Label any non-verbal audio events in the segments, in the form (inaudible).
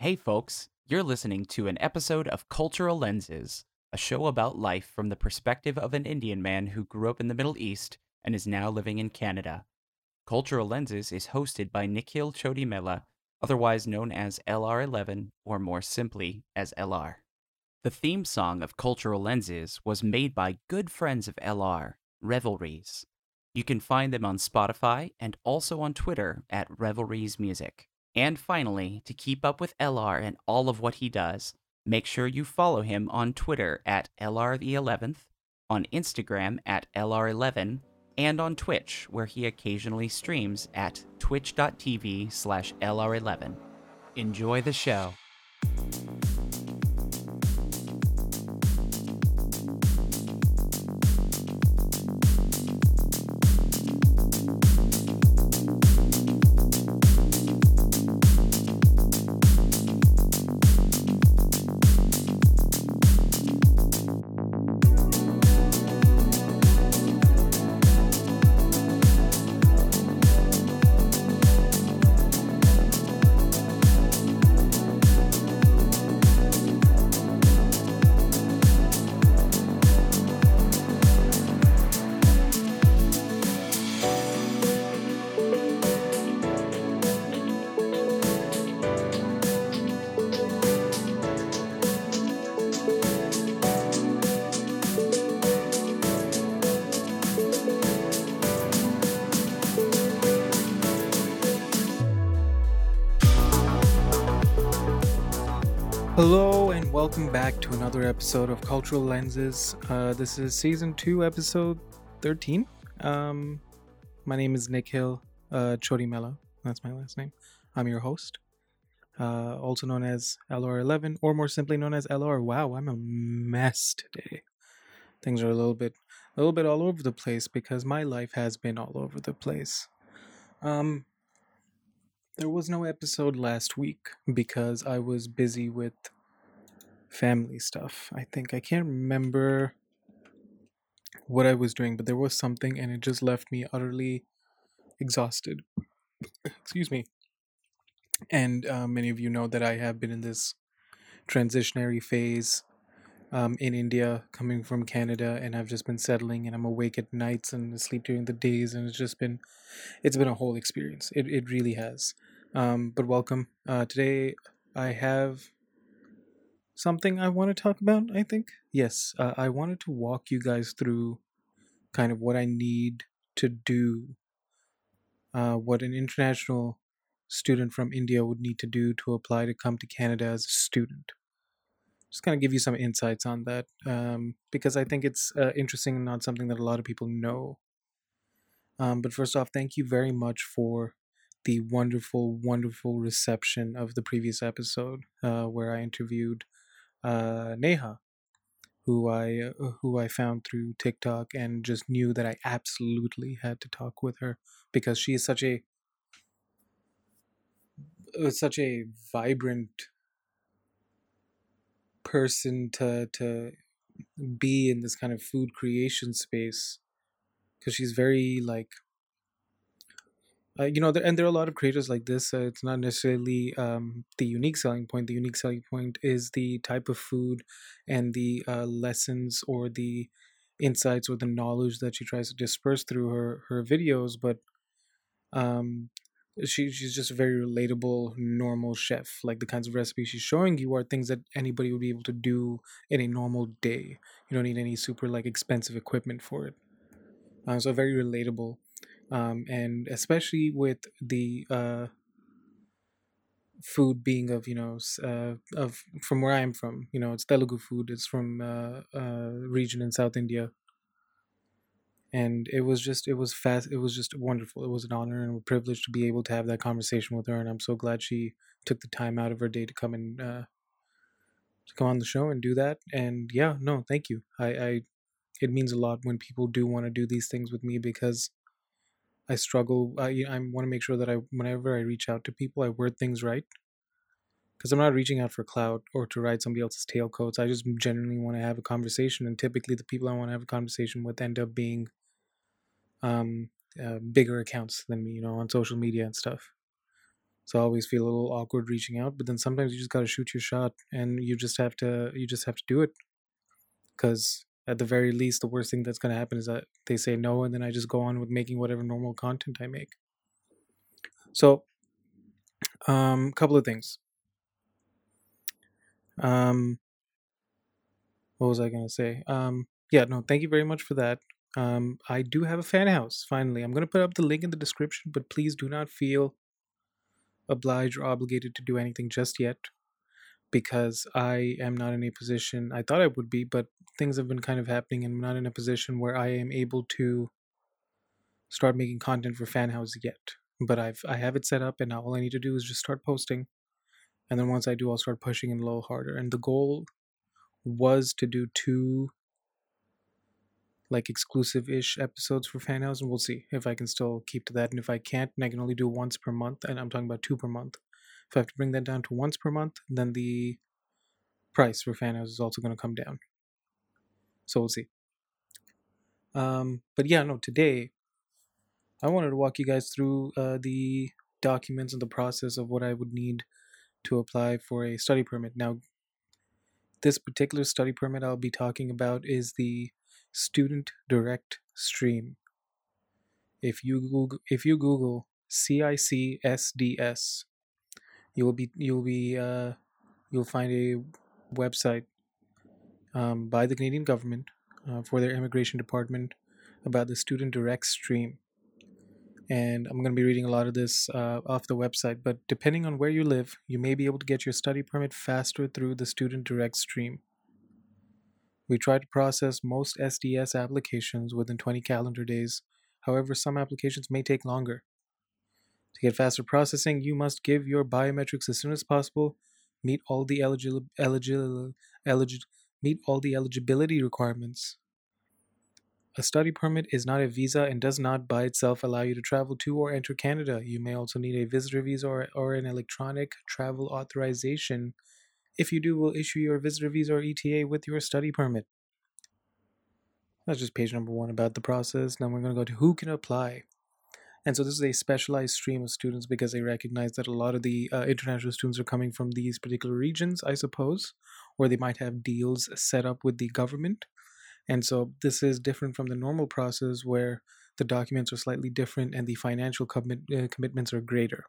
Hey, folks, you're listening to an episode of Cultural Lenses, a show about life from the perspective of an Indian man who grew up in the Middle East and is now living in Canada. Cultural Lenses is hosted by Nikhil Chodimela, otherwise known as LR11 or more simply as LR. The theme song of Cultural Lenses was made by good friends of LR, Revelries. You can find them on Spotify and also on Twitter at Revelries Music. And finally, to keep up with LR and all of what he does, make sure you follow him on Twitter at LR the 11th, on Instagram at LR11, and on Twitch, where he occasionally streams at twitch.tv slash LR11. Enjoy the show. Hello and welcome back to another episode of Cultural Lenses. Uh, this is season two, episode 13. Um, my name is Nikhil uh, Mello. That's my last name. I'm your host, uh, also known as LR11, or more simply known as LR. Wow, I'm a mess today. Things are a little bit, a little bit all over the place because my life has been all over the place. Um, there was no episode last week because I was busy with family stuff. I think I can't remember what I was doing, but there was something and it just left me utterly exhausted. (coughs) Excuse me. And uh, many of you know that I have been in this transitionary phase um, in India, coming from Canada, and I've just been settling, and I'm awake at nights and asleep during the days, and it's just been, it's been a whole experience. It it really has. Um, but welcome. Uh, today I have something I want to talk about. I think yes, uh, I wanted to walk you guys through kind of what I need to do, uh, what an international student from India would need to do to apply to come to Canada as a student just kind of give you some insights on that um, because I think it's uh, interesting and not something that a lot of people know. Um, but first off, thank you very much for the wonderful, wonderful reception of the previous episode uh, where I interviewed uh, Neha, who I uh, who I found through TikTok and just knew that I absolutely had to talk with her because she is such a uh, such a vibrant person to to be in this kind of food creation space because she's very like uh, you know there, and there are a lot of creators like this uh, it's not necessarily um, the unique selling point the unique selling point is the type of food and the uh, lessons or the insights or the knowledge that she tries to disperse through her her videos but um she she's just a very relatable normal chef. Like the kinds of recipes she's showing you are things that anybody would be able to do in a normal day. You don't need any super like expensive equipment for it. Uh, so very relatable um, and especially with the uh, food being of you know uh, of from where i'm from you know it's telugu food it's from uh, uh, region in south india. And it was just it was fast it was just wonderful. It was an honor and a privilege to be able to have that conversation with her and i'm so glad she took the time out of her day to come and uh to come on the show and do that. And yeah no thank you. I i it means a lot when people do want to do these things with me because i struggle i i want to make sure that i whenever i reach out to people i word things right because i'm not reaching out for clout or to ride somebody else's tailcoats i just genuinely want to have a conversation and typically the people i want to have a conversation with end up being um, uh, bigger accounts than me, you know, on social media and stuff. So I always feel a little awkward reaching out, but then sometimes you just got to shoot your shot and you just have to you just have to do it. Cuz at the very least the worst thing that's going to happen is that they say no and then I just go on with making whatever normal content I make. So um couple of things. Um what was I going to say? Um yeah, no, thank you very much for that. Um I do have a Fanhouse finally. I'm going to put up the link in the description, but please do not feel obliged or obligated to do anything just yet because I am not in a position I thought I would be, but things have been kind of happening and I'm not in a position where I am able to start making content for Fanhouse yet. But I've I have it set up and now all I need to do is just start posting. And then once I do I'll start pushing it a little harder. And the goal was to do two like exclusive ish episodes for Fanhouse and we'll see if I can still keep to that. And if I can't, then I can only do once per month. And I'm talking about two per month. If I have to bring that down to once per month, then the price for Fanhouse is also going to come down. So we'll see. Um, but yeah, no, today I wanted to walk you guys through uh, the documents and the process of what I would need to apply for a study permit. Now, this particular study permit I'll be talking about is the Student Direct Stream. If you Google, if you Google CICSDS, you will be you'll be uh, you'll find a website um, by the Canadian government uh, for their immigration department about the Student Direct Stream. And I'm going to be reading a lot of this uh, off the website, but depending on where you live, you may be able to get your study permit faster through the Student Direct Stream. We try to process most SDS applications within 20 calendar days. However, some applications may take longer. To get faster processing, you must give your biometrics as soon as possible, meet all the eligible, eligible, meet all the eligibility requirements. A study permit is not a visa and does not by itself allow you to travel to or enter Canada. You may also need a visitor visa or, or an electronic travel authorization if you do, we'll issue your visitor visa or ETA with your study permit. That's just page number one about the process. Now we're going to go to who can apply. And so this is a specialized stream of students because they recognize that a lot of the uh, international students are coming from these particular regions, I suppose, where they might have deals set up with the government. And so this is different from the normal process where the documents are slightly different and the financial commit, uh, commitments are greater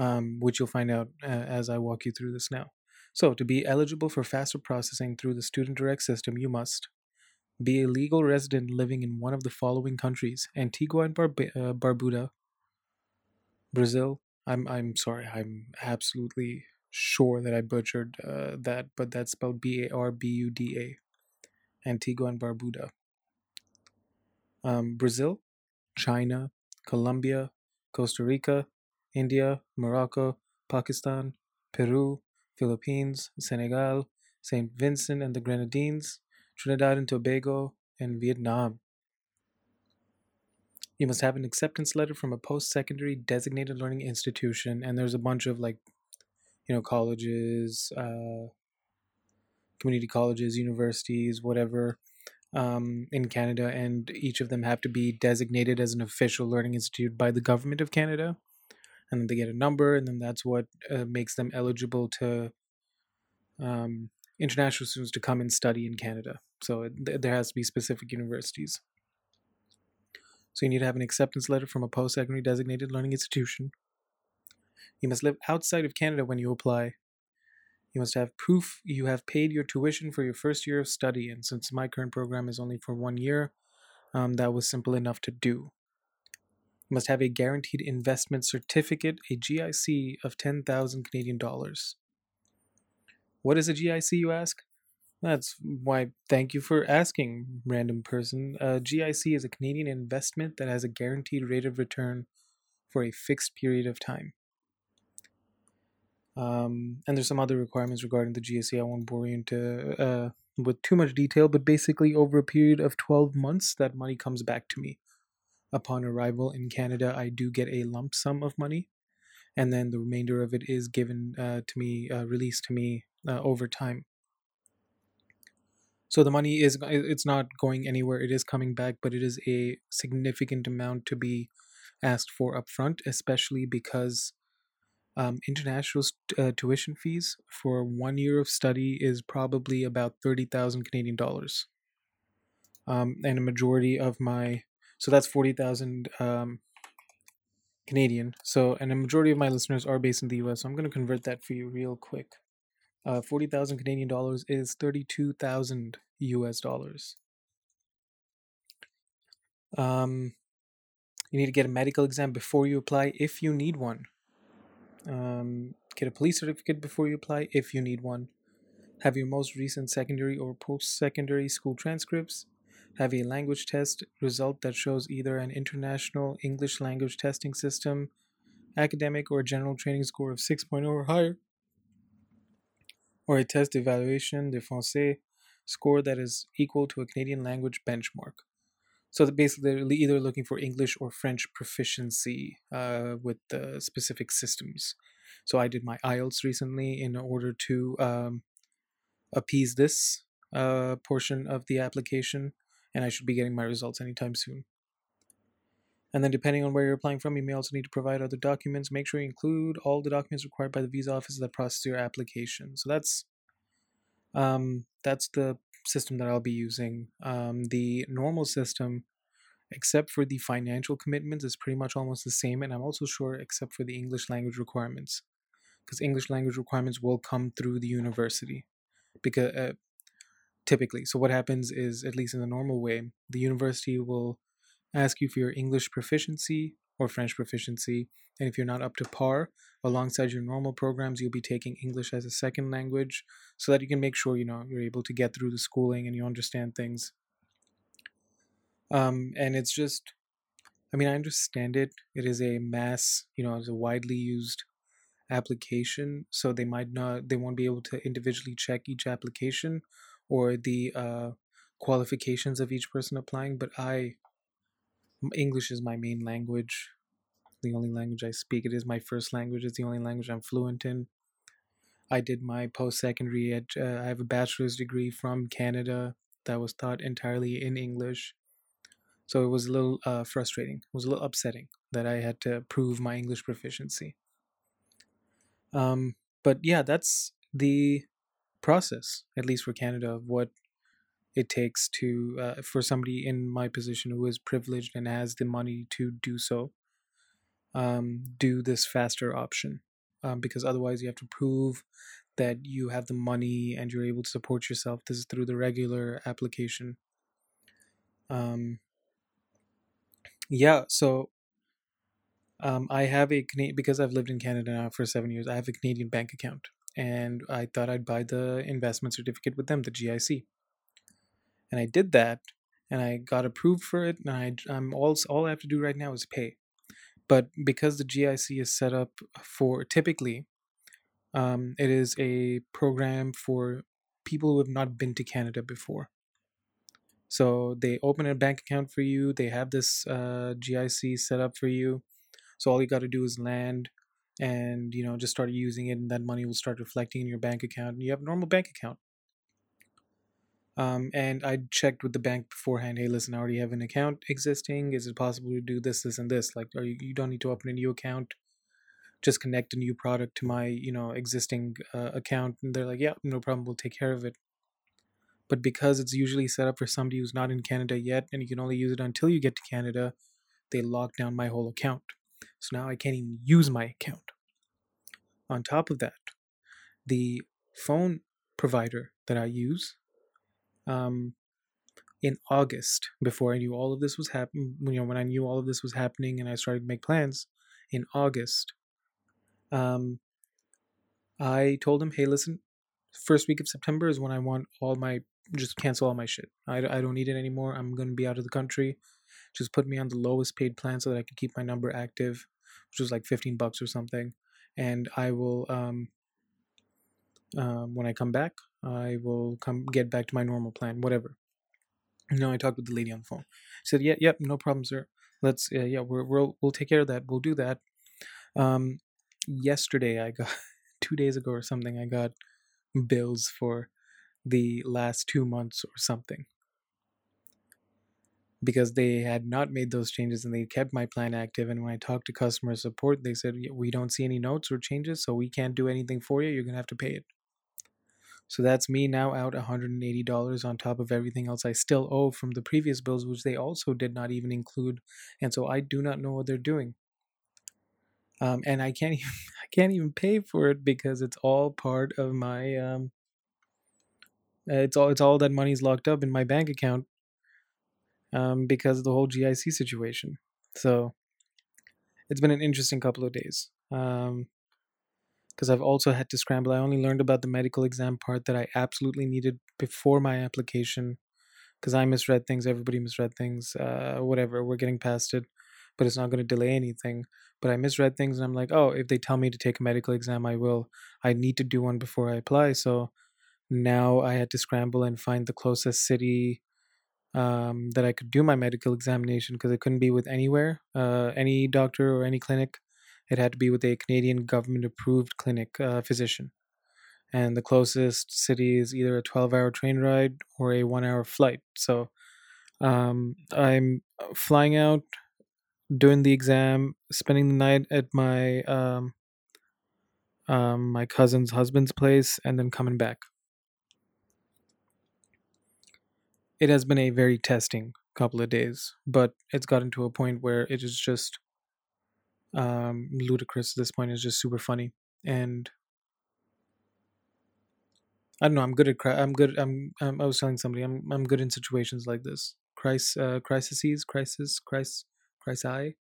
um, which you'll find out uh, as I walk you through this now. So, to be eligible for faster processing through the Student Direct system, you must be a legal resident living in one of the following countries Antigua and Barb- uh, Barbuda, Brazil. I'm, I'm sorry, I'm absolutely sure that I butchered uh, that, but that's spelled B A R B U D A. Antigua and Barbuda. Um, Brazil, China, Colombia, Costa Rica, India, Morocco, Pakistan, Peru, Philippines, Senegal, St. Vincent and the Grenadines, Trinidad and Tobago, and Vietnam. You must have an acceptance letter from a post secondary designated learning institution, and there's a bunch of like, you know, colleges, uh, community colleges, universities, whatever, um, in Canada, and each of them have to be designated as an official learning institute by the government of Canada and then they get a number, and then that's what uh, makes them eligible to um, international students to come and study in Canada. So th- there has to be specific universities. So you need to have an acceptance letter from a post-secondary designated learning institution. You must live outside of Canada when you apply. You must have proof you have paid your tuition for your first year of study, and since my current program is only for one year, um, that was simple enough to do must have a guaranteed investment certificate, a GIC of 10,000 Canadian dollars. What is a GIC, you ask? That's why, thank you for asking, random person. A GIC is a Canadian investment that has a guaranteed rate of return for a fixed period of time. Um, and there's some other requirements regarding the GIC. I won't bore you into uh, with too much detail, but basically, over a period of 12 months, that money comes back to me upon arrival in Canada, I do get a lump sum of money, and then the remainder of it is given uh, to me, uh, released to me uh, over time. So the money is it's not going anywhere; it is coming back, but it is a significant amount to be asked for upfront, especially because um, international st- uh, tuition fees for one year of study is probably about 30,000 Canadian dollars. Um, and a majority of my, so that's 40,000 um, Canadian. So, and a majority of my listeners are based in the US. So I'm going to convert that for you real quick. Uh, 40,000 Canadian dollars is 32,000 US dollars. Um, you need to get a medical exam before you apply if you need one. Um, get a police certificate before you apply if you need one. Have your most recent secondary or post secondary school transcripts. Have a language test result that shows either an international English language testing system, academic or general training score of 6.0 or higher, or a test evaluation de français score that is equal to a Canadian language benchmark. So basically, they're either looking for English or French proficiency uh, with the specific systems. So I did my IELTS recently in order to um, appease this uh, portion of the application, and I should be getting my results anytime soon. And then, depending on where you're applying from, you may also need to provide other documents. Make sure you include all the documents required by the visa office that process your application. So that's um, that's the system that I'll be using. Um, the normal system, except for the financial commitments, is pretty much almost the same. And I'm also sure, except for the English language requirements, because English language requirements will come through the university. Because uh, typically, so what happens is, at least in the normal way, the university will ask you for your English proficiency or French proficiency. And if you're not up to par, alongside your normal programs, you'll be taking English as a second language so that you can make sure, you know, you're able to get through the schooling and you understand things. Um, and it's just, I mean, I understand it. It is a mass, you know, it's a widely used application. So they might not, they won't be able to individually check each application or the uh, qualifications of each person applying. But I, English is my main language, the only language I speak. It is my first language. It's the only language I'm fluent in. I did my post secondary uh, I have a bachelor's degree from Canada that was taught entirely in English. So it was a little uh, frustrating. It was a little upsetting that I had to prove my English proficiency. Um, but yeah, that's the process, at least for Canada, of what it takes to uh, for somebody in my position who is privileged and has the money to do so um, do this faster option um, because otherwise you have to prove that you have the money and you're able to support yourself. This is through the regular application. Um, yeah so um, i have a because i've lived in canada now for seven years i have a canadian bank account and i thought i'd buy the investment certificate with them the gic and I did that and I got approved for it and I I'm all all I have to do right now is pay. But because the GIC is set up for typically um, it is a program for people who have not been to Canada before. So they open a bank account for you. They have this uh, GIC set up for you. So all you got to do is land, and you know just start using it, and that money will start reflecting in your bank account. And you have a normal bank account. Um, and I checked with the bank beforehand. Hey, listen, I already have an account existing. Is it possible to do this, this, and this? Like, you, you don't need to open a new account. Just connect a new product to my, you know, existing uh, account. And they're like, yeah, no problem. We'll take care of it. But because it's usually set up for somebody who's not in Canada yet, and you can only use it until you get to Canada, they lock down my whole account. So now I can't even use my account. On top of that, the phone provider that I use um, in August, before I knew all of this was happening, you know, when I knew all of this was happening and I started to make plans in August, um, I told him, hey, listen, first week of September is when I want all my, just cancel all my shit. I, I don't need it anymore. I'm to be out of the country. Just put me on the lowest paid plan so that I can keep my number active, which was like 15 bucks or something. And I will, um, um, when I come back, I will come get back to my normal plan, whatever. No, I talked with the lady on the phone. She said, "Yeah, yep, yeah, no problem, sir. Let's, uh, yeah, we're, we'll we'll take care of that. We'll do that." Um, yesterday, I got (laughs) two days ago or something. I got bills for the last two months or something. because they had not made those changes and they kept my plan active. And when I talked to customer support, they said, We don't see any notes or changes, so we can't do anything for you. You're going to have to pay it. So that's me now out $180 on top of everything else I still owe from the previous bills, which they also did not even include. And so I do not know what they're doing. Um, and I can't (laughs) even I can't even pay for it because it's all part of my um, it's all it's all that money's locked up in my bank account um, because of the whole GIC situation. So it's been an interesting couple of days. Um, because I've also had to scramble. I only learned about the medical exam part that I absolutely needed before my application because I misread things, everybody misread things, uh, whatever. We're getting past it, but it's not going to delay anything. But I misread things, and I'm like, oh, if they tell me to take a medical exam, I will. I need to do one before I apply. So now I had to scramble and find the closest city um, that I could do my medical examination because it couldn't be with anywhere, uh, any doctor or any clinic it had to be with a Canadian government approved clinic uh, physician. And the closest city is either a 12 hour train ride or a one hour flight. So um, I'm flying out, doing the exam, spending the night at my um, um, my cousin's husband's place, and then coming back. It has been a very testing couple of days, but it's gotten to a point where it is just um, ludicrous at this point. It's just super funny, and I don't know. I'm good at cri- I'm good. I'm, I'm I was telling somebody I'm I'm good in situations like this. Crisis, uh, crises, crisis, crisis, crisis.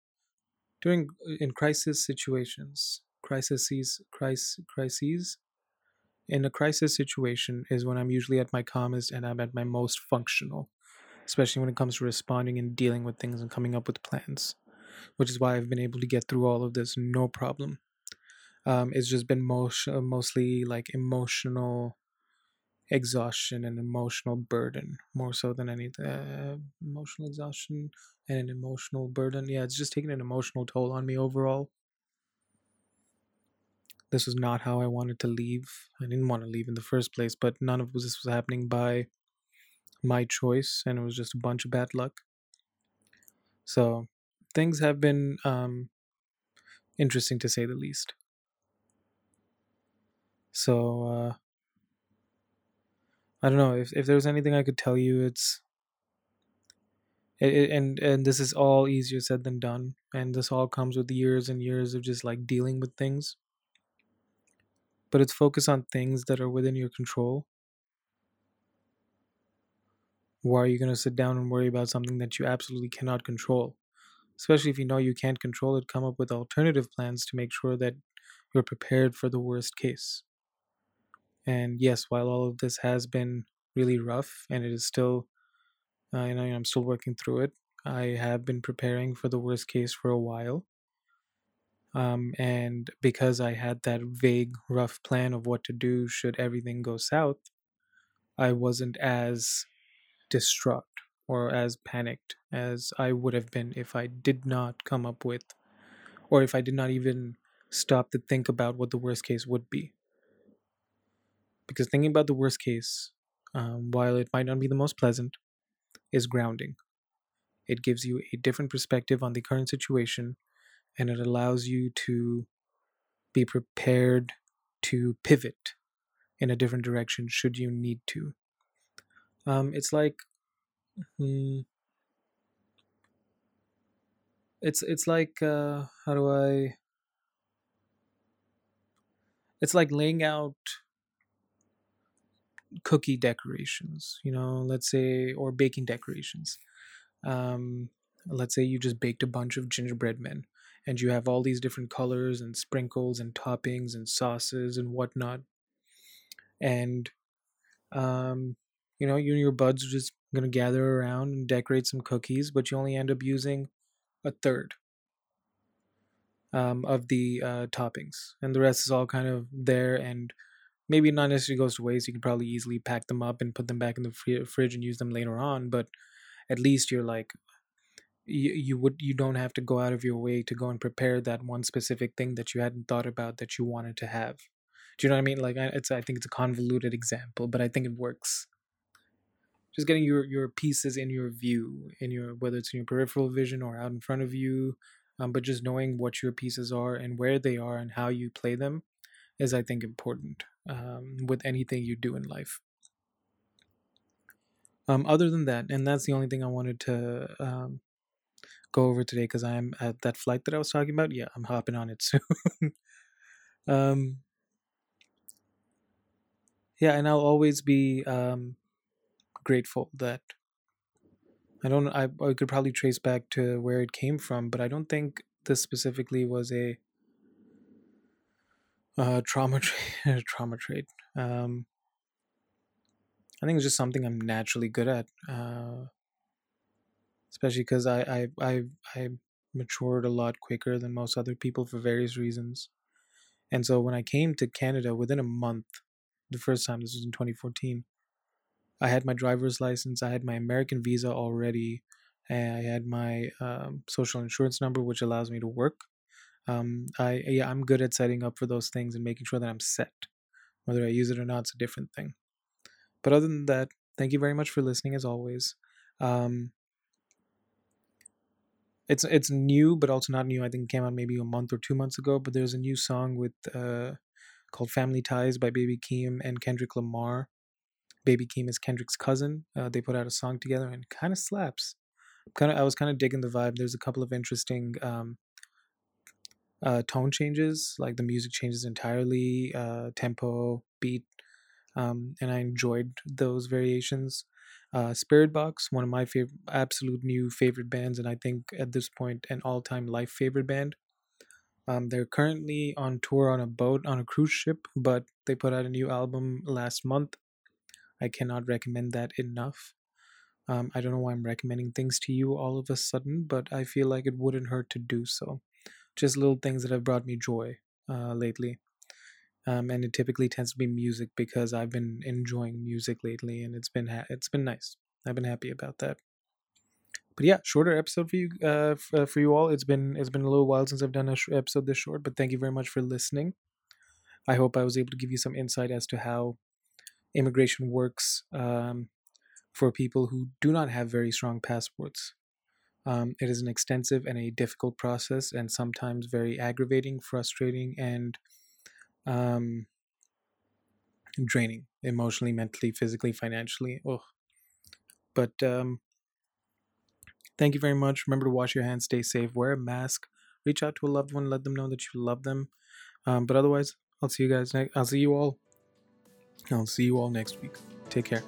During in crisis situations, crises, crisis, crises. In a crisis situation is when I'm usually at my calmest and I'm at my most functional, especially when it comes to responding and dealing with things and coming up with plans which is why I've been able to get through all of this no problem. Um, it's just been most, uh, mostly like emotional exhaustion and emotional burden more so than anything. Uh, emotional exhaustion and an emotional burden. Yeah, it's just taking an emotional toll on me overall. This was not how I wanted to leave. I didn't want to leave in the first place, but none of this was happening by my choice, and it was just a bunch of bad luck. So things have been um, interesting to say the least. So uh, I don't know if if there's anything I could tell you, it's it, it, and and this is all easier said than done, and this all comes with years and years of just like dealing with things. But it's focus on things that are within your control. Why are you going to sit down and worry about something that you absolutely cannot control? Especially if you know you can't control it, come up with alternative plans to make sure that you're prepared for the worst case. And yes, while all of this has been really rough and it is still, uh, you know, I'm still working through it, I have been preparing for the worst case for a while. Um, and because I had that vague, rough plan of what to do should everything go south, I wasn't as distraught or as panicked as I would have been if I did not come up with, or if I did not even stop to think about what the worst case would be. Because thinking about the worst case, um, while it might not be the most pleasant, is grounding. It gives you a different perspective on the current situation and it allows you to be prepared to pivot in a different direction should you need to. Um, it's like Hmm. It's it's like uh, how do I? It's like laying out cookie decorations, you know, let's say, or baking decorations. Um, let's say you just baked a bunch of gingerbread men and you have all these different colors and sprinkles and toppings and sauces and whatnot. And, um, you know, you and your buds just To gather around and decorate some cookies, but you only end up using a third um, of the uh, toppings, and the rest is all kind of there and maybe not necessarily goes to waste. You can probably easily pack them up and put them back in the fr- fridge and use them later on, but at least you're like you, you would you don't have to go out of your way to go and prepare that one specific thing that you hadn't thought about that you wanted to have. Do you know what I mean? Like it's I think it's a convoluted example, but I think it works just getting your your pieces in your view, in your whether it's in your peripheral vision or out in front of you, um, but just knowing what your pieces are and where they are and how you play them is, I think, important um, with anything you do in life. Um, other than that, and that's the only thing I wanted to um, go over today because I'm at that flight that I was talking about. Yeah, I'm hopping on it (laughs) soon. um, yeah, and I'll always be um, grateful that I don't. I, I could probably trace back to where it came from, but I don't think this specifically was a uh, trauma tra- (laughs) trauma trait. Um, I think it's just something I'm naturally good at, uh, especially because I, I I I matured a lot quicker than most other people for various reasons. And so when I came to Canada within a month, the first time this was in 2014, I had my driver's license, I had my American visa already, I had my um, social insurance number, which allows me to work. Um, I yeah, I'm good at setting up for those things and making sure that I'm set. Whether I use it or not, it's a different thing. But other than that, thank you very much for listening as always. Um, it's it's new, but also not new. I think came out maybe a month or two months ago. But there's a new song with uh, called "Family Ties" by Baby Keem and Kendrick Lamar. Baby Keem is Kendrick's cousin. Uh, they put out a song together and kind of slaps. Kind of, I was kind of digging the vibe. There's a couple of interesting um, uh, tone changes, like the music changes entirely, uh, tempo, beat, um, and I enjoyed those variations. Uh, Spiritbox, one of my favorite, absolute new favorite bands, and I think at this point an all-time life favorite band. Um, they're currently on tour on a boat on a cruise ship, but they put out a new album last month. I cannot recommend that enough. Um, I don't know why I'm recommending things to you all of a sudden, but I feel like it wouldn't hurt to do so. Just little things that have brought me joy uh, lately um, and it typically tends to be music because I've been enjoying music lately, and it's been ha- it's been nice. I've been happy about that. But yeah, shorter episode for you uh, f- uh, for you all. It's been it's been a little while since I've done a sh- episode this short, but thank you very much for listening. I hope I was able to give you some insight as to how immigration works um, for people who do not have very strong passports. Um, it is an extensive and a difficult process, and sometimes very aggravating, frustrating, and um, draining emotionally, mentally, physically, financially. Oh, but um, thank you very much. Remember to wash your hands, stay safe, wear a mask, reach out to a loved one, let them know that you love them. Um, but otherwise, I'll see you guys next. I'll see you all. I'll see you all next week. Take care.